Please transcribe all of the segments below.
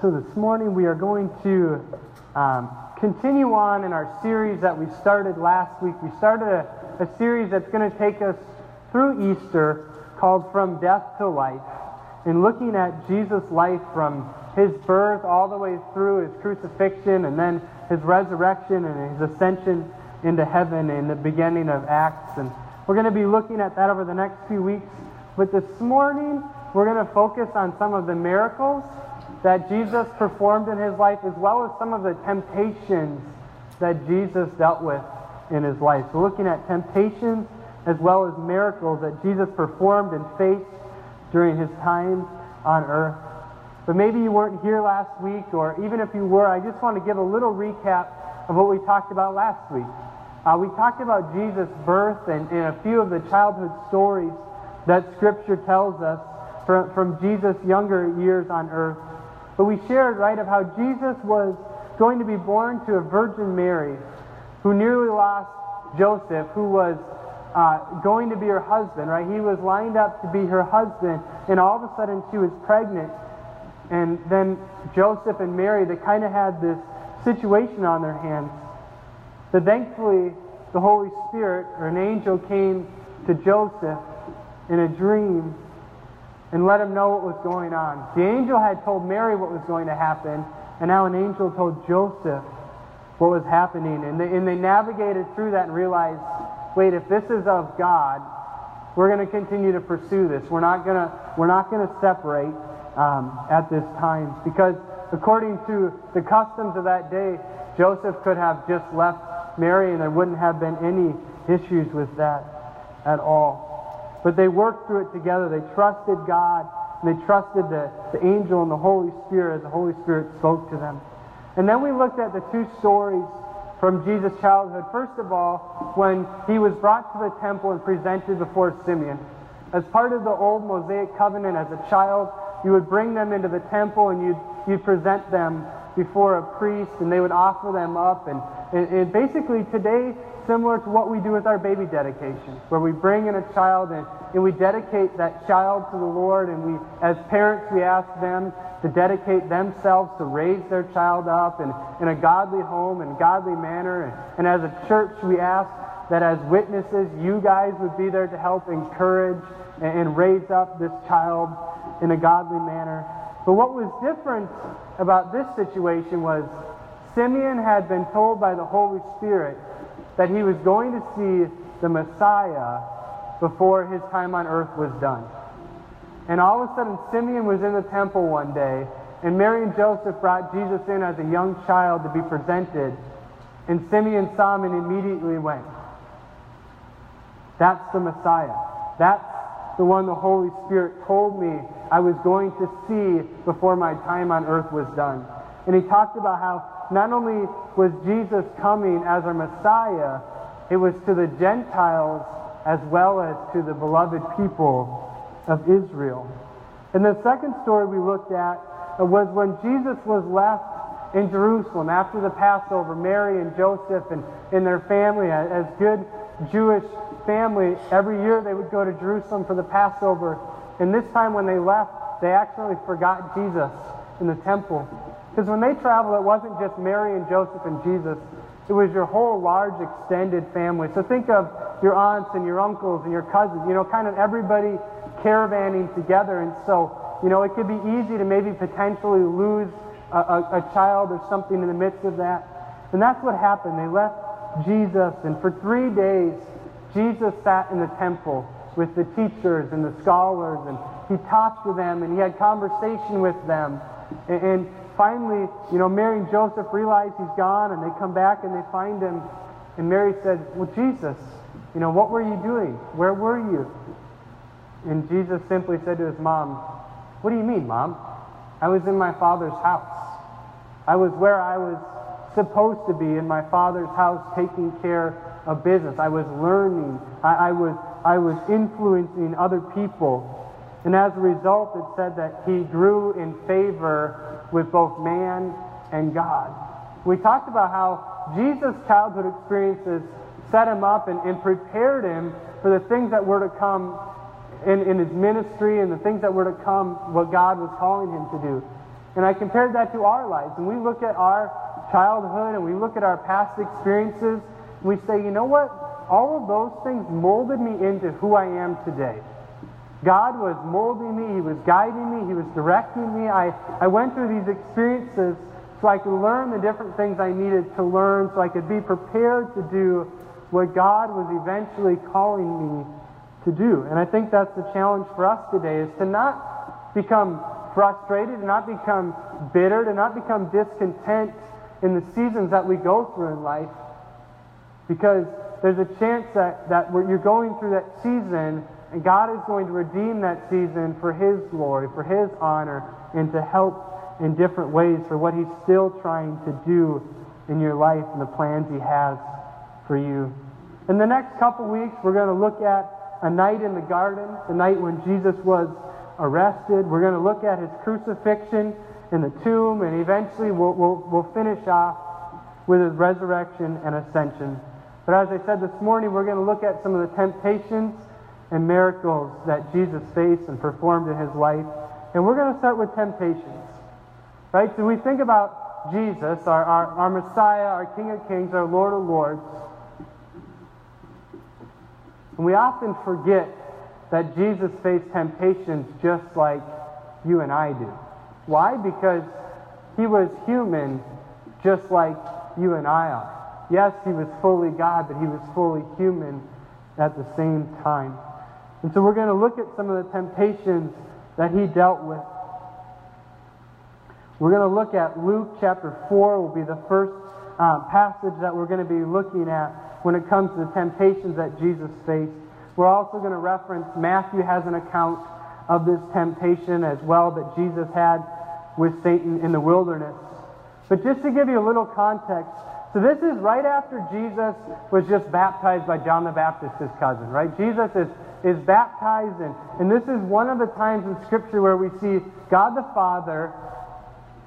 So this morning we are going to um, continue on in our series that we started last week. We started a, a series that's going to take us through Easter called From Death to Life and looking at Jesus' life from his birth all the way through his crucifixion and then his resurrection and his ascension into heaven in the beginning of Acts. And we're going to be looking at that over the next few weeks. But this morning, we're going to focus on some of the miracles that Jesus performed in his life, as well as some of the temptations that Jesus dealt with in his life. So, looking at temptations as well as miracles that Jesus performed and faced during his time on earth. But maybe you weren't here last week, or even if you were, I just want to give a little recap of what we talked about last week. Uh, we talked about Jesus' birth and, and a few of the childhood stories that Scripture tells us from, from Jesus' younger years on earth. But we shared, right, of how Jesus was going to be born to a Virgin Mary who nearly lost Joseph, who was uh, going to be her husband, right? He was lined up to be her husband, and all of a sudden she was pregnant. And then Joseph and Mary, they kind of had this situation on their hands. But thankfully, the Holy Spirit or an angel came to Joseph in a dream and let him know what was going on. The angel had told Mary what was going to happen, and now an angel told Joseph what was happening. And they, and they navigated through that and realized, wait, if this is of God, we're going to continue to pursue this. We're not going to we're not going to separate um, at this time because according to the customs of that day, Joseph could have just left Mary, and there wouldn't have been any issues with that at all. But they worked through it together. They trusted God. And they trusted the, the angel and the Holy Spirit as the Holy Spirit spoke to them. And then we looked at the two stories from Jesus' childhood. First of all, when he was brought to the temple and presented before Simeon. As part of the old Mosaic covenant, as a child, you would bring them into the temple and you'd, you'd present them before a priest and they would offer them up. And, and, and basically, today, similar to what we do with our baby dedication, where we bring in a child and, and we dedicate that child to the Lord, and we, as parents, we ask them to dedicate themselves to raise their child up in, in a godly home and godly manner. And, and as a church, we ask that as witnesses, you guys would be there to help encourage and, and raise up this child in a godly manner. But what was different about this situation was Simeon had been told by the Holy Spirit that he was going to see the Messiah before his time on earth was done. And all of a sudden, Simeon was in the temple one day, and Mary and Joseph brought Jesus in as a young child to be presented. And Simeon saw him and immediately went, That's the Messiah. That's the one the Holy Spirit told me I was going to see before my time on earth was done. And he talked about how not only was Jesus coming as our Messiah, it was to the Gentiles as well as to the beloved people of Israel. And the second story we looked at uh, was when Jesus was left in Jerusalem after the Passover. Mary and Joseph and, and their family, as good Jewish family, every year they would go to Jerusalem for the Passover. And this time when they left, they actually forgot Jesus in the temple. Because when they traveled, it wasn't just Mary and Joseph and Jesus. It was your whole large extended family. So think of your aunts and your uncles and your cousins, you know, kind of everybody caravanning together. And so, you know, it could be easy to maybe potentially lose a, a, a child or something in the midst of that. And that's what happened. They left Jesus, and for three days, Jesus sat in the temple with the teachers and the scholars, and he talked to them, and he had conversation with them. And, and finally, you know, Mary and Joseph realize he's gone, and they come back and they find him. And Mary said, Well, Jesus, you know, what were you doing? Where were you? And Jesus simply said to his mom, What do you mean, Mom? I was in my father's house. I was where I was supposed to be in my father's house taking care of business. I was learning. I, I was, I was influencing other people. And as a result, it said that he grew in favor with both man and God. We talked about how Jesus' childhood experiences set him up and, and prepared him for the things that were to come in, in his ministry and the things that were to come, what God was calling him to do. And I compared that to our lives. And we look at our childhood and we look at our past experiences we say, you know what? All of those things molded me into who I am today. God was molding me, He was guiding me, He was directing me. I, I went through these experiences so I could learn the different things I needed to learn, so I could be prepared to do what God was eventually calling me to do. And I think that's the challenge for us today is to not become frustrated, to not become bitter, to not become discontent in the seasons that we go through in life. Because there's a chance that, that you're going through that season and God is going to redeem that season for His glory, for His honor, and to help in different ways for what He's still trying to do in your life and the plans He has for you. In the next couple weeks, we're going to look at a night in the garden, the night when Jesus was arrested. We're going to look at his crucifixion in the tomb, and eventually we'll, we'll, we'll finish off with his resurrection and ascension. But as I said this morning, we're going to look at some of the temptations and miracles that Jesus faced and performed in his life. And we're going to start with temptations. Right? So we think about Jesus, our, our, our Messiah, our King of Kings, our Lord of Lords. And we often forget that Jesus faced temptations just like you and I do. Why? Because he was human just like you and I are. Yes, he was fully God, but he was fully human at the same time. And so we're going to look at some of the temptations that he dealt with. We're going to look at Luke chapter 4 will be the first um, passage that we're going to be looking at when it comes to the temptations that Jesus faced. We're also going to reference Matthew has an account of this temptation as well that Jesus had with Satan in the wilderness. But just to give you a little context, so this is right after Jesus was just baptized by John the Baptist, his cousin, right? Jesus is, is baptized, and, and this is one of the times in Scripture where we see God the Father,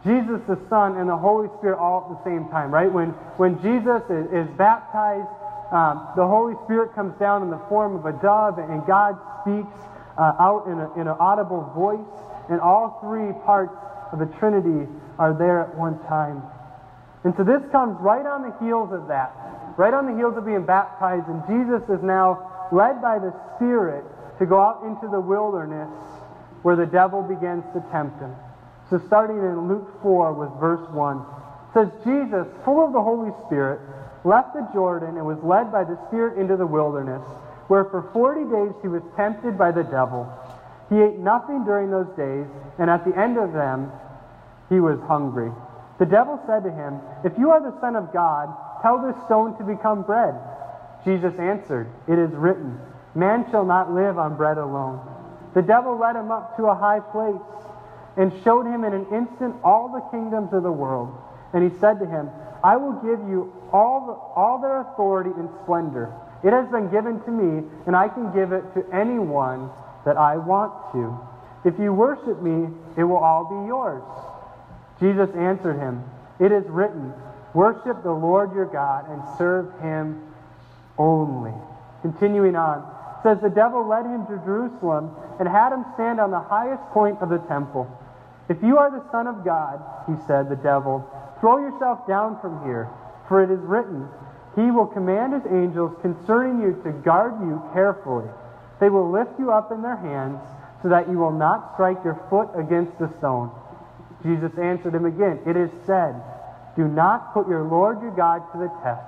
Jesus the Son, and the Holy Spirit all at the same time, right? When, when Jesus is, is baptized, um, the Holy Spirit comes down in the form of a dove, and God speaks uh, out in, a, in an audible voice, and all three parts of the Trinity are there at one time. And so this comes right on the heels of that, right on the heels of being baptized, and Jesus is now led by the Spirit to go out into the wilderness where the devil begins to tempt him. So starting in Luke 4 with verse 1, it says, Jesus, full of the Holy Spirit, left the Jordan and was led by the Spirit into the wilderness, where for forty days he was tempted by the devil. He ate nothing during those days, and at the end of them he was hungry. The devil said to him, If you are the Son of God, tell this stone to become bread. Jesus answered, It is written, Man shall not live on bread alone. The devil led him up to a high place and showed him in an instant all the kingdoms of the world. And he said to him, I will give you all, the, all their authority and splendor. It has been given to me, and I can give it to anyone that I want to. If you worship me, it will all be yours. Jesus answered him, It is written, Worship the Lord your God and serve him only. Continuing on, says the devil led him to Jerusalem and had him stand on the highest point of the temple. If you are the Son of God, he said, the devil, throw yourself down from here, for it is written, He will command His angels concerning you to guard you carefully. They will lift you up in their hands so that you will not strike your foot against a stone. Jesus answered him again, It is said, Do not put your Lord your God to the test.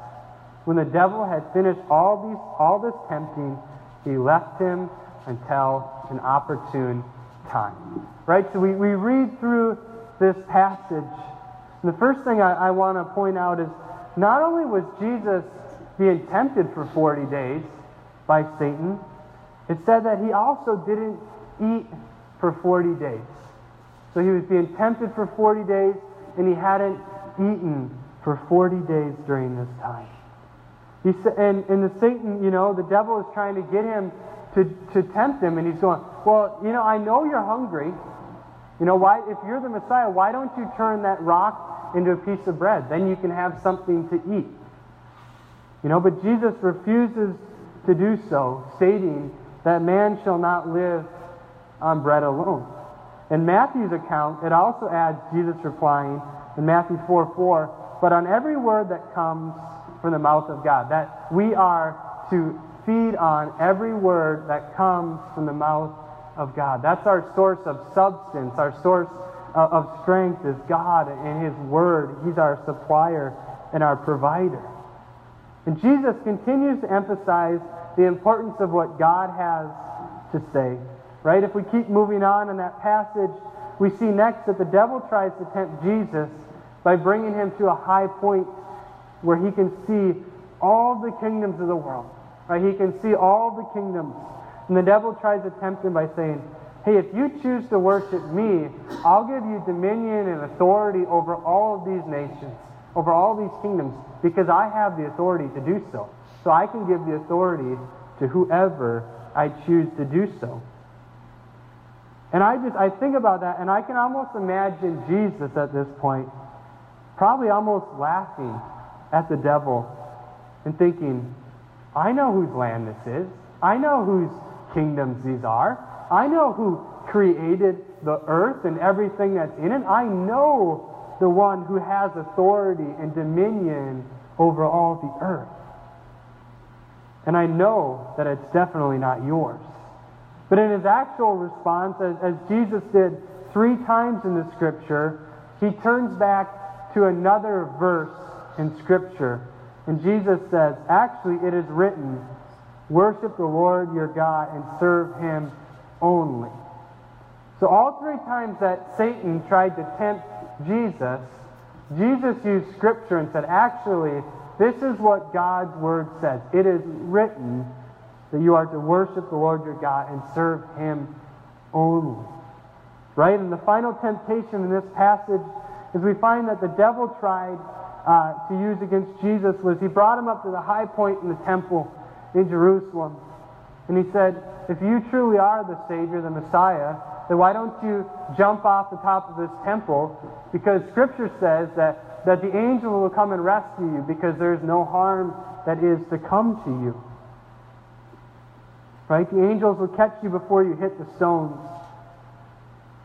When the devil had finished all, these, all this tempting, he left him until an opportune time. Right? So we, we read through this passage. The first thing I, I want to point out is not only was Jesus being tempted for 40 days by Satan, it said that he also didn't eat for 40 days. So he was being tempted for 40 days, and he hadn't eaten for 40 days during this time. He said, and, and the Satan, you know, the devil is trying to get him to, to tempt him, and he's going, Well, you know, I know you're hungry. You know, why, if you're the Messiah, why don't you turn that rock into a piece of bread? Then you can have something to eat. You know, but Jesus refuses to do so, stating that man shall not live on bread alone. In Matthew's account, it also adds Jesus replying in Matthew 4 4, but on every word that comes from the mouth of God, that we are to feed on every word that comes from the mouth of God. That's our source of substance, our source of strength is God and His Word. He's our supplier and our provider. And Jesus continues to emphasize the importance of what God has to say. Right? If we keep moving on in that passage, we see next that the devil tries to tempt Jesus by bringing him to a high point where he can see all the kingdoms of the world. Right? He can see all the kingdoms. And the devil tries to tempt him by saying, Hey, if you choose to worship me, I'll give you dominion and authority over all of these nations, over all these kingdoms, because I have the authority to do so. So I can give the authority to whoever I choose to do so. And I just I think about that and I can almost imagine Jesus at this point probably almost laughing at the devil and thinking, I know whose land this is. I know whose kingdoms these are. I know who created the earth and everything that's in it. I know the one who has authority and dominion over all the earth. And I know that it's definitely not yours. But in his actual response, as, as Jesus did three times in the scripture, he turns back to another verse in scripture. And Jesus says, Actually, it is written, worship the Lord your God and serve him only. So, all three times that Satan tried to tempt Jesus, Jesus used Scripture and said, actually, this is what God's Word says. It is written that you are to worship the Lord your God and serve Him only. Right? And the final temptation in this passage is we find that the devil tried uh, to use against Jesus was he brought him up to the high point in the temple in Jerusalem. And he said, if you truly are the Savior, the Messiah, then why don't you jump off the top of this temple? Because Scripture says that, that the angel will come and rescue you because there is no harm that is to come to you. Right? The angels will catch you before you hit the stones.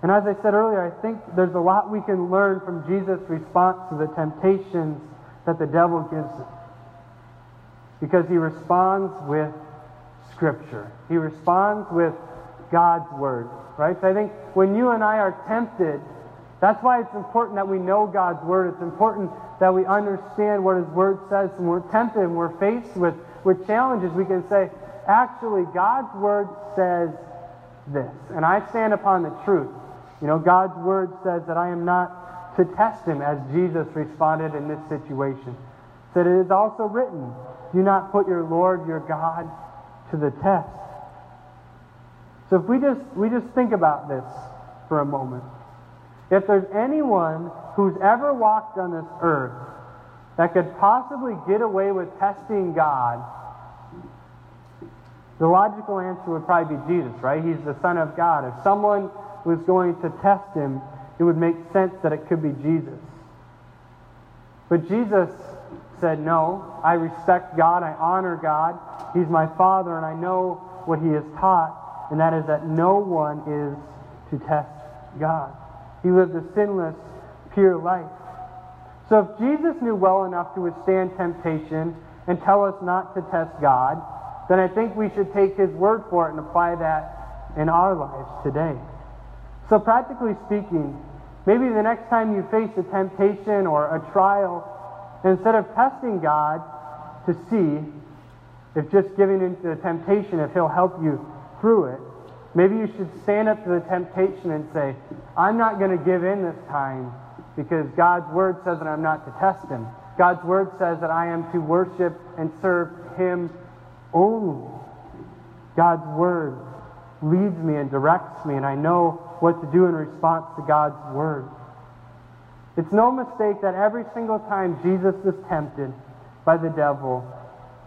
And as I said earlier, I think there's a lot we can learn from Jesus' response to the temptations that the devil gives us. Because he responds with Scripture. He responds with God's Word, right? So I think when you and I are tempted, that's why it's important that we know God's Word. It's important that we understand what His Word says. When we're tempted and we're faced with, with challenges, we can say, actually, God's Word says this. And I stand upon the truth. You know, God's Word says that I am not to test Him as Jesus responded in this situation. That it is also written, do not put your Lord, your God, to the test. So if we just we just think about this for a moment. If there's anyone who's ever walked on this earth that could possibly get away with testing God, the logical answer would probably be Jesus, right? He's the Son of God. If someone was going to test him, it would make sense that it could be Jesus. But Jesus said, No, I respect God, I honor God, He's my Father, and I know what He has taught, and that is that no one is to test God. He lived a sinless, pure life. So if Jesus knew well enough to withstand temptation and tell us not to test God, then I think we should take His word for it and apply that in our lives today. So, practically speaking, maybe the next time you face a temptation or a trial, instead of testing God to see if just giving into the temptation, if He'll help you through it, maybe you should stand up to the temptation and say, I'm not going to give in this time because God's Word says that I'm not to test Him. God's Word says that I am to worship and serve Him only. God's Word leads me and directs me, and I know what to do in response to God's Word. It's no mistake that every single time Jesus is tempted by the devil,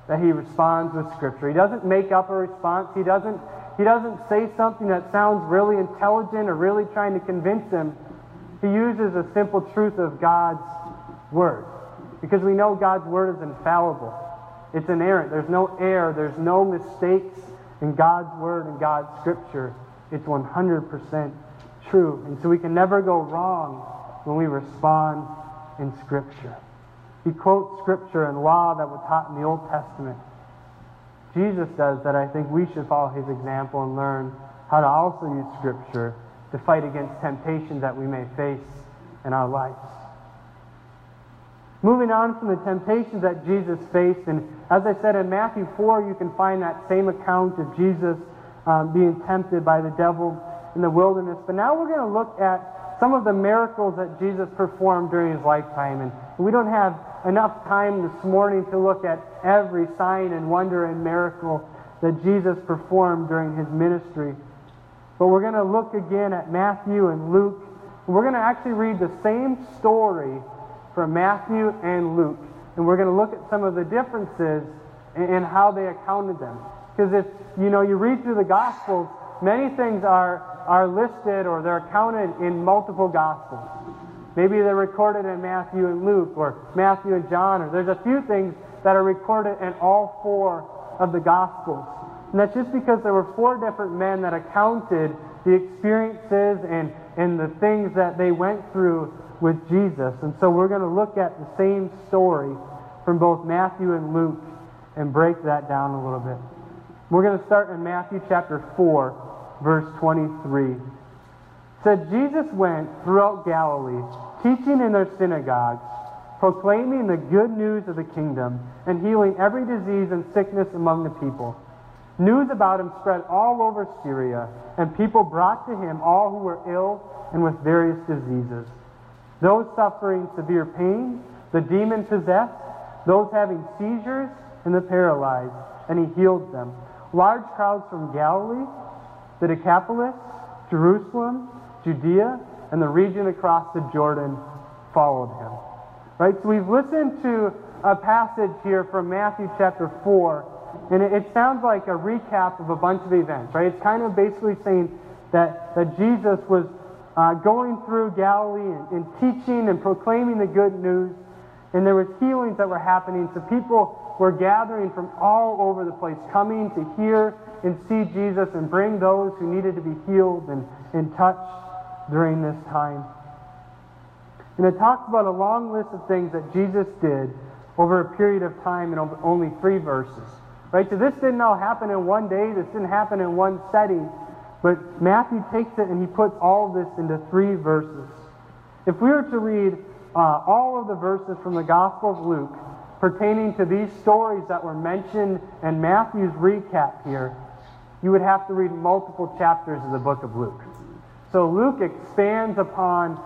that he responds with Scripture. He doesn't make up a response. He doesn't, he doesn't say something that sounds really intelligent or really trying to convince him. He uses a simple truth of God's Word. Because we know God's Word is infallible. It's inerrant. There's no error. There's no mistakes in God's Word and God's Scripture. It's 100% true. And so we can never go wrong when we respond in Scripture. He quotes Scripture and law that was taught in the Old Testament. Jesus says that. I think we should follow his example and learn how to also use Scripture to fight against temptations that we may face in our lives. Moving on from the temptations that Jesus faced, and as I said in Matthew 4, you can find that same account of Jesus um, being tempted by the devil in the wilderness. But now we're going to look at some of the miracles that Jesus performed during his lifetime. And we don't have enough time this morning to look at every sign and wonder and miracle that Jesus performed during his ministry. But we're going to look again at Matthew and Luke. We're going to actually read the same story from Matthew and Luke. And we're going to look at some of the differences in, how they accounted them. Because if you know you read through the Gospels, many things are, are listed or they're accounted in multiple Gospels. Maybe they're recorded in Matthew and Luke, or Matthew and John, or there's a few things that are recorded in all four of the Gospels. And that's just because there were four different men that accounted the experiences and, and the things that they went through with Jesus. And so we're going to look at the same story from both Matthew and Luke and break that down a little bit. We're going to start in Matthew chapter 4, verse 23. It said, Jesus went throughout Galilee, teaching in their synagogues, proclaiming the good news of the kingdom, and healing every disease and sickness among the people. News about him spread all over Syria, and people brought to him all who were ill and with various diseases those suffering severe pain, the demon possessed, those having seizures, and the paralyzed, and he healed them. Large crowds from Galilee, the Decapolis, Jerusalem, Judea, and the region across the Jordan followed him. Right? So we've listened to a passage here from Matthew chapter 4, and it, it sounds like a recap of a bunch of events, right? It's kind of basically saying that, that Jesus was uh, going through Galilee and, and, teaching and proclaiming the good news. And there was healings that were happening. So people were gathering from all over the place, coming to hear and see Jesus and bring those who needed to be healed and, and touched during this time. And it talks about a long list of things that Jesus did over a period of time in only three verses. Right? So this didn't all happen in one day. This didn't happen in one setting. But Matthew takes it and he puts all this into three verses. If we were to read uh, all of the verses from the Gospel of Luke pertaining to these stories that were mentioned in Matthew's recap here, you would have to read multiple chapters of the book of Luke. So Luke expands upon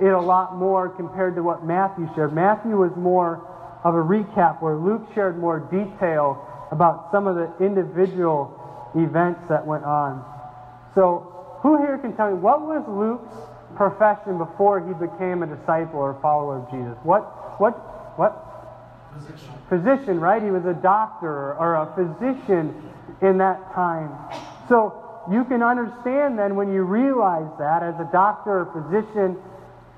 it a lot more compared to what Matthew shared. Matthew was more of a recap where Luke shared more detail about some of the individual events that went on. So, who here can tell me what was Luke's profession before he became a disciple or follower of Jesus? What, what, what? Physician. Physician, right? He was a doctor or a physician in that time. So, you can understand then when you realize that as a doctor or physician,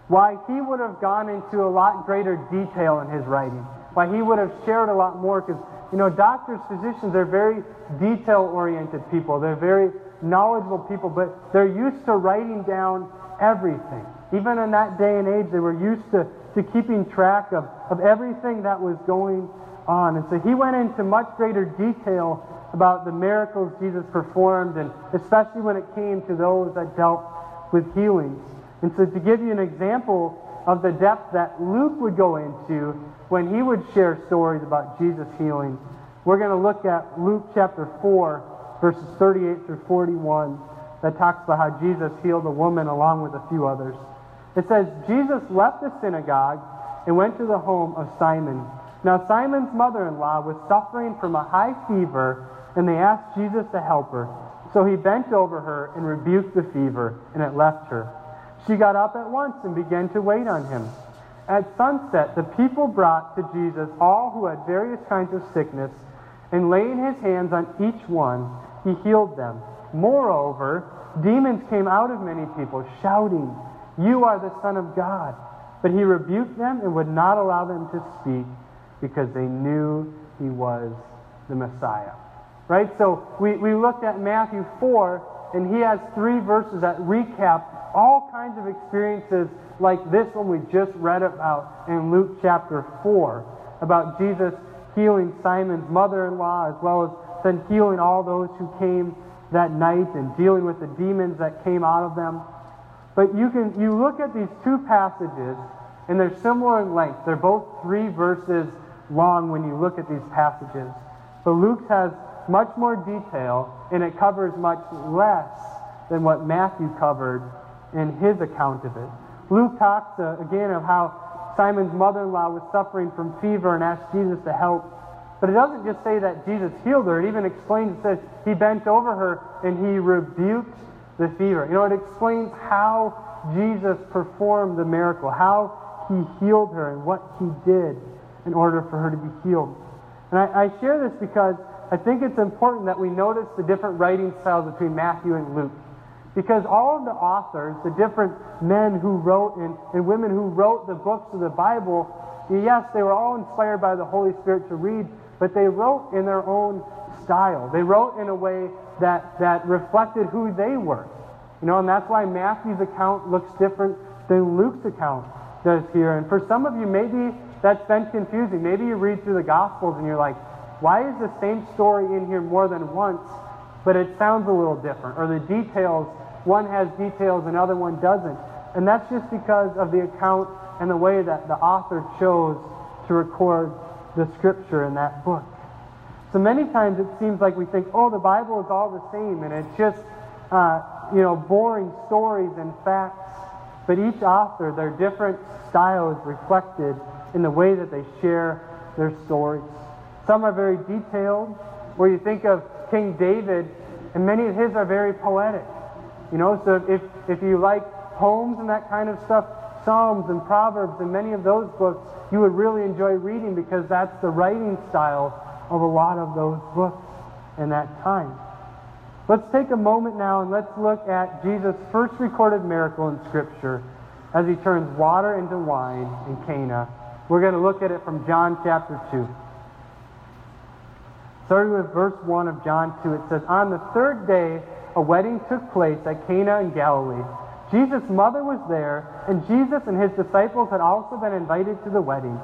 why he would have gone into a lot greater detail in his writing. Why he would have shared a lot more because, you know, doctors, physicians, they're very detail oriented people. They're very knowledgeable people, but they're used to writing down everything. Even in that day and age, they were used to, to keeping track of, of everything that was going on. And so he went into much greater detail about the miracles Jesus performed, and especially when it came to those that dealt with healings. And so, to give you an example of the depth that Luke would go into when he would share stories about Jesus healing, we're going to look at Luke chapter 4 verses 38 through 41, that talks about how Jesus healed a woman along with a few others. It says, Jesus left the synagogue and went to the home of Simon. Now, Simon's mother in law was suffering from a high fever, and they asked Jesus to help her. So he bent over her and rebuked the fever, and it left her. She got up at once and began to wait on him. At sunset, the people brought to Jesus all who had various kinds of sickness, and laying his hands on each one, he healed them. Moreover, demons came out of many people, shouting, You are the Son of God. But he rebuked them and would not allow them to speak because they knew he was the Messiah. Right? So we, we looked at Matthew 4, and he has three verses that recap all kinds of experiences like this one we just read about in Luke chapter 4 about Jesus healing Simon's mother in law as well as then healing all those who came that night and dealing with the demons that came out of them. But you can you look at these two passages and they're similar in length. They're both three verses long when you look at these passages. But Luke has much more detail and it covers much less than what Matthew covered in his account of it. Luke talks uh, again of how Simon's mother in law was suffering from fever and asked Jesus to help. But it doesn't just say that Jesus healed her, it even explains, it says he bent over her and he rebuked the fever. You know, it explains how Jesus performed the miracle, how he healed her, and what he did in order for her to be healed. And I, I share this because I think it's important that we notice the different writing styles between Matthew and Luke. Because all of the authors, the different men who wrote and, and women who wrote the books of the Bible, yes, they were all inspired by the Holy Spirit to read, but they wrote in their own style. They wrote in a way that, that reflected who they were. You know, and that's why Matthew's account looks different than Luke's account does here. And for some of you, maybe that's been confusing. Maybe you read through the Gospels and you're like, why is the same story in here more than once, but it sounds a little different? Or the details, one has details, another one doesn't. And that's just because of the account and the way that the author chose to record the scripture in that book. So many times it seems like we think, oh, the Bible is all the same, and it's just, uh, you know, boring stories and facts. But each author, their different style is reflected in the way that they share their stories. Some are very detailed, where you think of King David, and many of his are very poetic. You know, so if, if you like poems and that kind of stuff, Psalms and Proverbs and many of those books, you would really enjoy reading because that's the writing style of a lot of those books in that time. Let's take a moment now and let's look at Jesus' first recorded miracle in Scripture as he turns water into wine in Cana. We're going to look at it from John chapter 2. Starting with verse 1 of John 2, it says, On the third day, a wedding took place at Cana in Galilee. Jesus' mother was there, and Jesus and his disciples had also been invited to the wedding.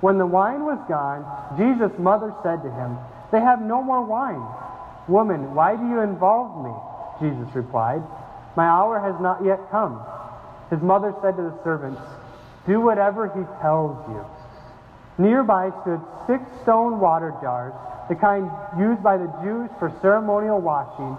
When the wine was gone, Jesus' mother said to him, They have no more wine. Woman, why do you involve me? Jesus replied, My hour has not yet come. His mother said to the servants, Do whatever he tells you. Nearby stood six stone water jars the kind used by the Jews for ceremonial washing,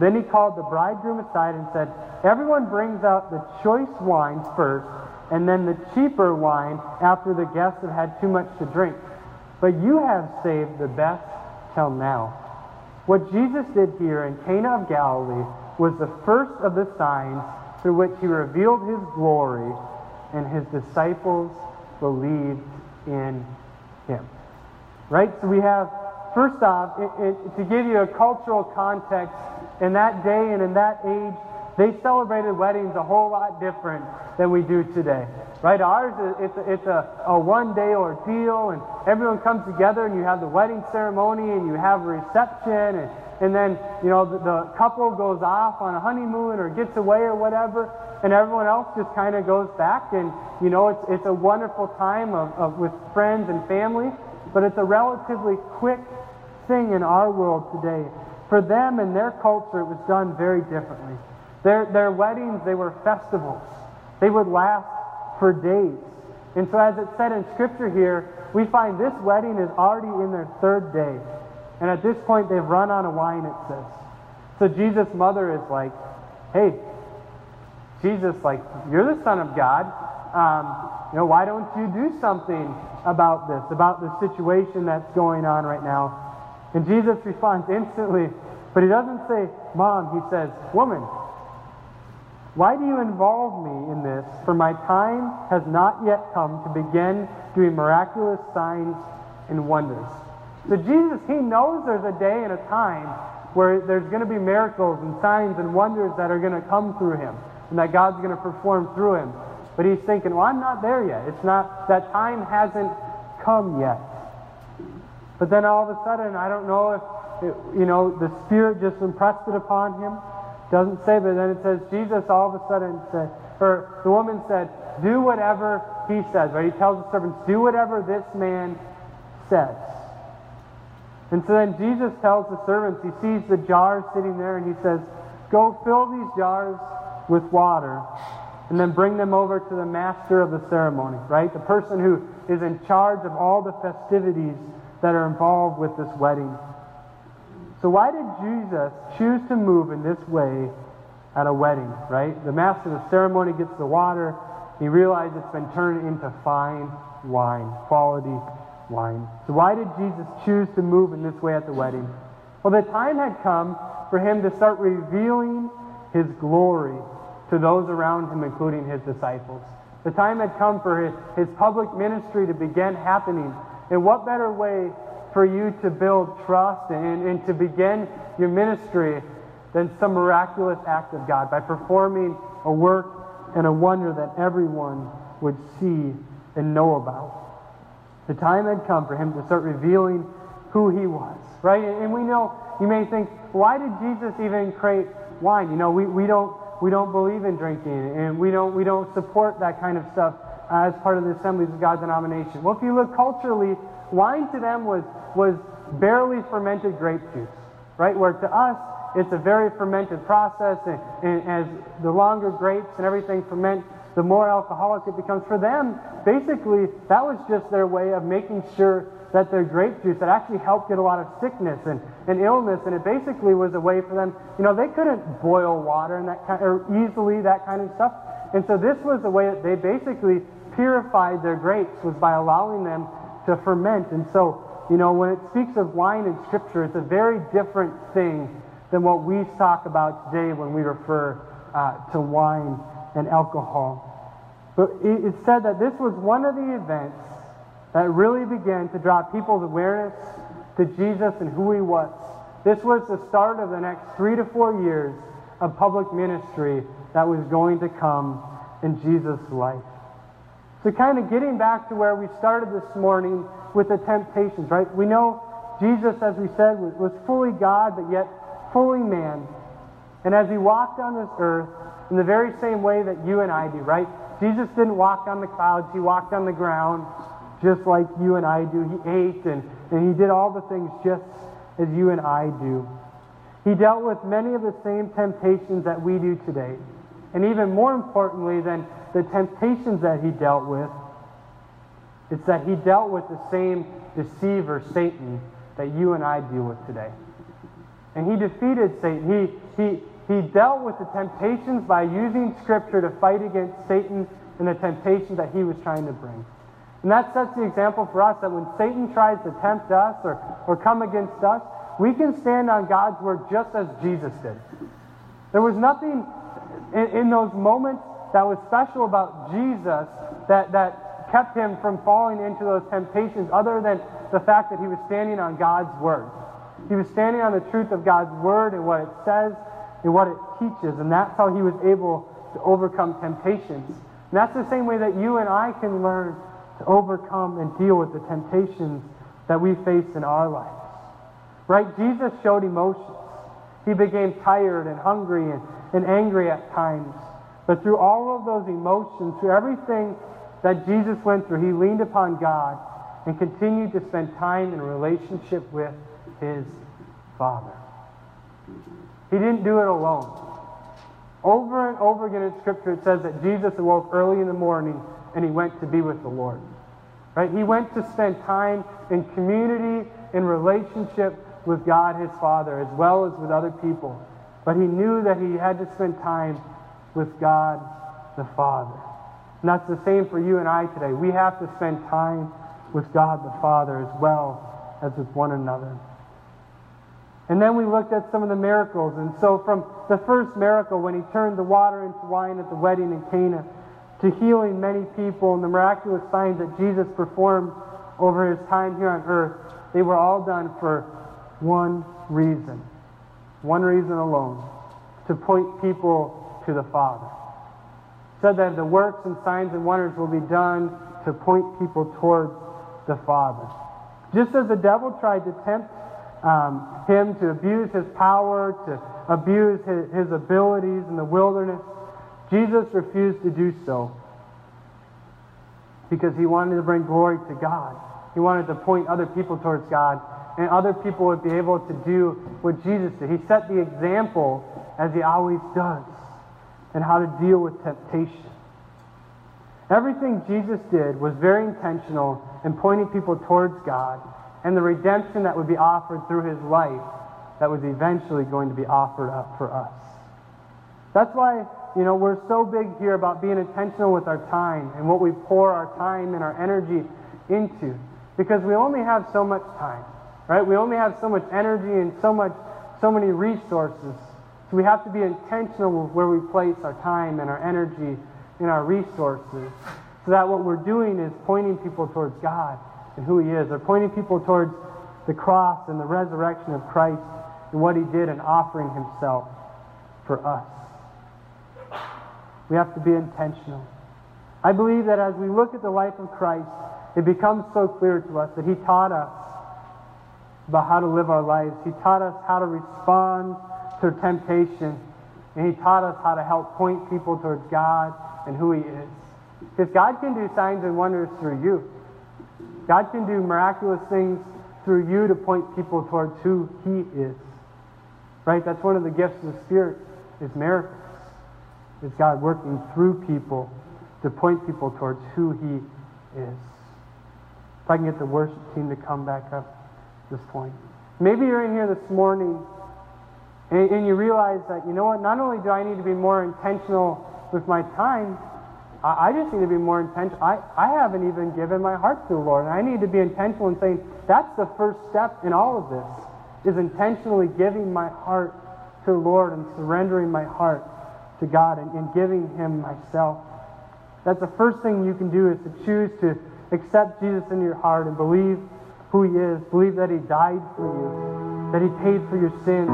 Then he called the bridegroom aside and said, Everyone brings out the choice wines first, and then the cheaper wine after the guests have had too much to drink. But you have saved the best till now. What Jesus did here in Cana of Galilee was the first of the signs through which he revealed his glory, and his disciples believed in him. Right? So we have, first off, it, it, to give you a cultural context, in that day and in that age, they celebrated weddings a whole lot different than we do today. Right? Ours, it's a, it's a, a one day ordeal, and everyone comes together, and you have the wedding ceremony, and you have a reception, and, and then, you know, the, the couple goes off on a honeymoon or gets away or whatever, and everyone else just kind of goes back, and, you know, it's, it's a wonderful time of, of, with friends and family but it's a relatively quick thing in our world today. For them and their culture, it was done very differently. Their, their weddings, they were festivals. They would last for days. And so, as it said in Scripture here, we find this wedding is already in their third day. And at this point, they've run out of wine, it says. So, Jesus' mother is like, hey, Jesus, like, you're the Son of God. Um, you know, why don't you do something about this, about the situation that's going on right now? And Jesus responds instantly, but he doesn't say, Mom, he says, Woman. Why do you involve me in this? For my time has not yet come to begin doing miraculous signs and wonders. So Jesus, he knows there's a day and a time where there's going to be miracles and signs and wonders that are going to come through him and that God's going to perform through him. But he's thinking, well, I'm not there yet. It's not, that time hasn't come yet. But then all of a sudden, I don't know if, it, you know, the Spirit just impressed it upon him. Doesn't say, but then it says, Jesus all of a sudden said, or the woman said, do whatever he says, right? He tells the servants, do whatever this man says. And so then Jesus tells the servants, he sees the jars sitting there, and he says, Go fill these jars with water, and then bring them over to the master of the ceremony, right? The person who is in charge of all the festivities that are involved with this wedding. So, why did Jesus choose to move in this way at a wedding, right? The master of the ceremony gets the water, he realizes it's been turned into fine wine, quality wine. So why did Jesus choose to move in this way at the wedding? Well, the time had come for him to start revealing his glory to those around him, including his disciples. The time had come for his, his public ministry to begin happening. And what better way for you to build trust and, and to begin your ministry than some miraculous act of God by performing a work and a wonder that everyone would see and know about? The time had come for him to start revealing who he was, right? And we know, you may think, why did Jesus even create wine? You know, we, we, don't, we don't believe in drinking, and we don't, we don't support that kind of stuff as part of the Assemblies of God denomination. Well, if you look culturally, wine to them was, was barely fermented grape juice, right? Where to us, it's a very fermented process, and, and as the longer grapes and everything ferment, the more alcoholic it becomes. For them, basically, that was just their way of making sure that their grape juice that actually helped get a lot of sickness and, and illness, and it basically was a way for them, you know, they couldn't boil water and that kind, or easily that kind of stuff. And so this was the way that they basically purified their grapes was by allowing them to ferment. And so, you know, when it speaks of wine in Scripture, it's a very different thing than what we talk about today when we refer uh, to wine and alcohol. But it said that this was one of the events that really began to draw people's awareness to Jesus and who he was. This was the start of the next three to four years of public ministry that was going to come in Jesus' life. So, kind of getting back to where we started this morning with the temptations, right? We know Jesus, as we said, was, was fully God, but yet fully man. And as he walked on this earth, in the very same way that you and I do, right? Jesus didn't walk on the clouds, he walked on the ground just like you and I do. He ate and, and he did all the things just as you and I do. He dealt with many of the same temptations that we do today. And even more importantly than the temptations that he dealt with, it's that he dealt with the same deceiver, Satan, that you and I deal with today. And he defeated Satan. He, he, he dealt with the temptations by using Scripture to fight against Satan and the temptations that he was trying to bring. And that sets the example for us that when Satan tries to tempt us or, or come against us, we can stand on God's word just as Jesus did. There was nothing in, in those moments that was special about Jesus that, that kept him from falling into those temptations other than the fact that he was standing on God's word. He was standing on the truth of God's word and what it says and what it teaches, and that's how he was able to overcome temptations. And that's the same way that you and I can learn to overcome and deal with the temptations that we face in our lives. Right? Jesus showed emotions. He became tired and hungry and, and angry at times. But through all of those emotions, through everything that Jesus went through, he leaned upon God and continued to spend time in relationship with his Father. He didn't do it alone. Over and over again in Scripture, it says that Jesus awoke early in the morning and he went to be with the Lord. Right? He went to spend time in community, in relationship with God his Father, as well as with other people. But he knew that he had to spend time with God the Father. And that's the same for you and I today. We have to spend time with God the Father as well as with one another. And then we looked at some of the miracles. And so, from the first miracle, when he turned the water into wine at the wedding in Cana, to healing many people and the miraculous signs that Jesus performed over his time here on earth, they were all done for one reason. One reason alone to point people to the Father. Said that the works and signs and wonders will be done to point people towards the Father. Just as the devil tried to tempt um, him to abuse his power, to abuse his, his abilities in the wilderness, Jesus refused to do so because he wanted to bring glory to God. He wanted to point other people towards God, and other people would be able to do what Jesus did. He set the example, as he always does, in how to deal with temptation. Everything Jesus did was very intentional in pointing people towards God and the redemption that would be offered through his life that was eventually going to be offered up for us. That's why, you know, we're so big here about being intentional with our time and what we pour our time and our energy into. Because we only have so much time, right? We only have so much energy and so much, so many resources. We have to be intentional with where we place our time and our energy and our resources. So that what we're doing is pointing people towards God and who He is, or pointing people towards the cross and the resurrection of Christ and what He did in offering Himself for us. We have to be intentional. I believe that as we look at the life of Christ, it becomes so clear to us that He taught us about how to live our lives. He taught us how to respond to temptation. And He taught us how to help point people towards God and who He is. Because God can do signs and wonders through you. God can do miraculous things through you to point people towards who He is. Right? That's one of the gifts of the Spirit is miracles. Is God working through people to point people towards who He is. If I can get the worship team to come back up this point. Maybe you're in here this morning and, and you realize that, you know what, not only do I need to be more intentional with my time, I, I just need to be more intentional. I, I haven't even given my heart to the Lord. And I need to be intentional in saying that's the first step in all of this, is intentionally giving my heart to the Lord and surrendering my heart to God and, and giving Him myself. That's the first thing you can do is to choose to accept Jesus into your heart and believe who He is. Believe that He died for you, that He paid for your sins,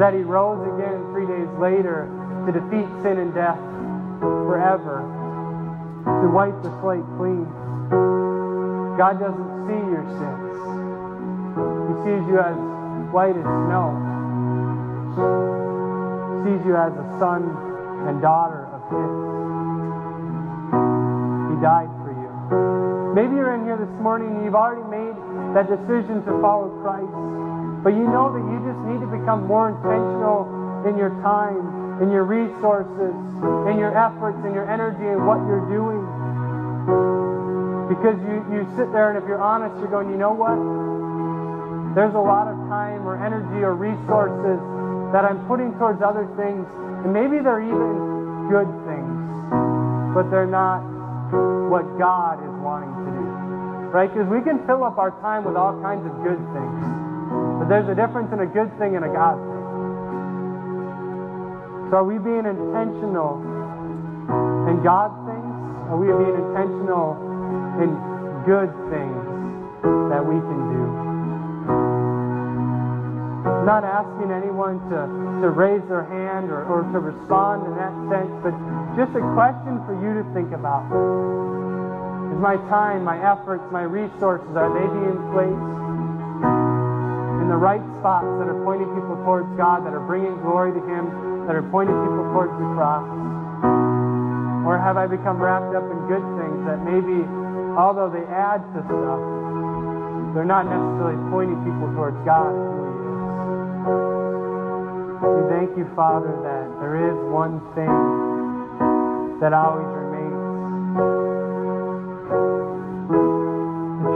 that He rose again three days later to defeat sin and death forever, to wipe the slate clean. God doesn't see your sins. He sees you as white as snow. He sees you as a son and daughter of His. He died for you. Maybe you're in here this morning and you've already made that decision to follow Christ, but you know that you just need to become more intentional in your time, in your resources, in your efforts, in your energy, and what you're doing. Because you, you sit there and if you're honest, you're going, you know what? There's a lot of time or energy or resources that I'm putting towards other things, and maybe they're even good things, but they're not what God is wanting to do. Right? Because we can fill up our time with all kinds of good things. There's a difference in a good thing and a God thing. So are we being intentional in God things? Are we being intentional in good things that we can do? I'm not asking anyone to, to raise their hand or, or to respond in that sense, but just a question for you to think about. Is my time, my efforts, my resources, are they being placed the right spots that are pointing people towards God, that are bringing glory to Him, that are pointing people towards the cross? Or have I become wrapped up in good things that maybe, although they add to stuff, they're not necessarily pointing people towards God and who He is? We thank you, Father, that there is one thing that always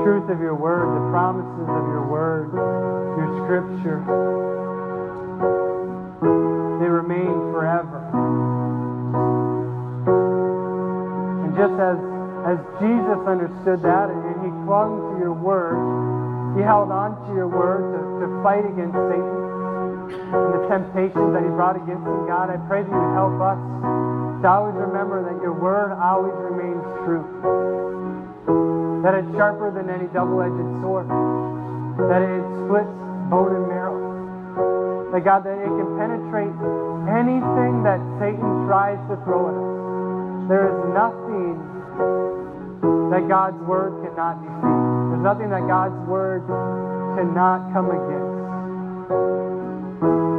truth of your word, the promises of your word, your scripture. They remain forever. And just as, as Jesus understood that and he clung to your word, he held on to your word to, to fight against Satan and the temptations that he brought against him. God, I pray that you help us to always remember that your word always remains true. That it's sharper than any double-edged sword. That it splits bone and marrow. That God, that it can penetrate anything that Satan tries to throw at us. There is nothing that God's word cannot defeat. There's nothing that God's word cannot come against.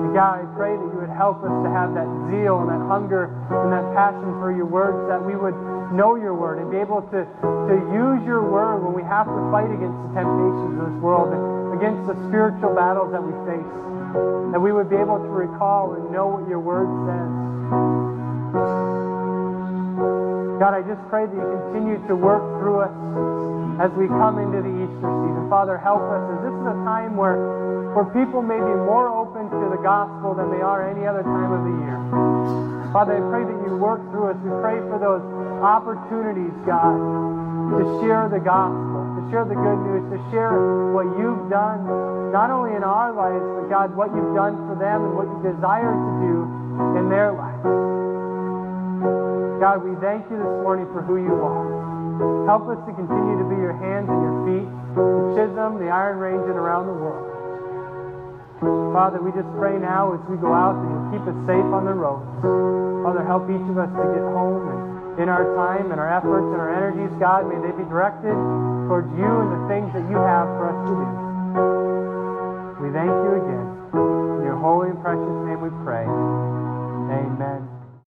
And God, I pray that you would help us to have that zeal and that hunger and that passion for your words, that we would know your word and be able to, to use your word when we have to fight against the temptations of this world and against the spiritual battles that we face. That we would be able to recall and know what your word says. God, I just pray that you continue to work through us as we come into the Easter season. Father, help us as this is a time where, where people may be more open to the gospel than they are any other time of the year. Father, I pray that you work through us. We pray for those opportunities, God, to share the gospel, to share the good news, to share what you've done, not only in our lives, but God, what you've done for them and what you desire to do in their lives. God, we thank you this morning for who you are. Help us to continue to be your hands and your feet, the Chisholm, the Iron Range, and around the world. Father, we just pray now as we go out that you'll keep us safe on the roads. Father, help each of us to get home and in our time and our efforts and our energies, God, may they be directed towards you and the things that you have for us to do. We thank you again. In your holy and precious name we pray.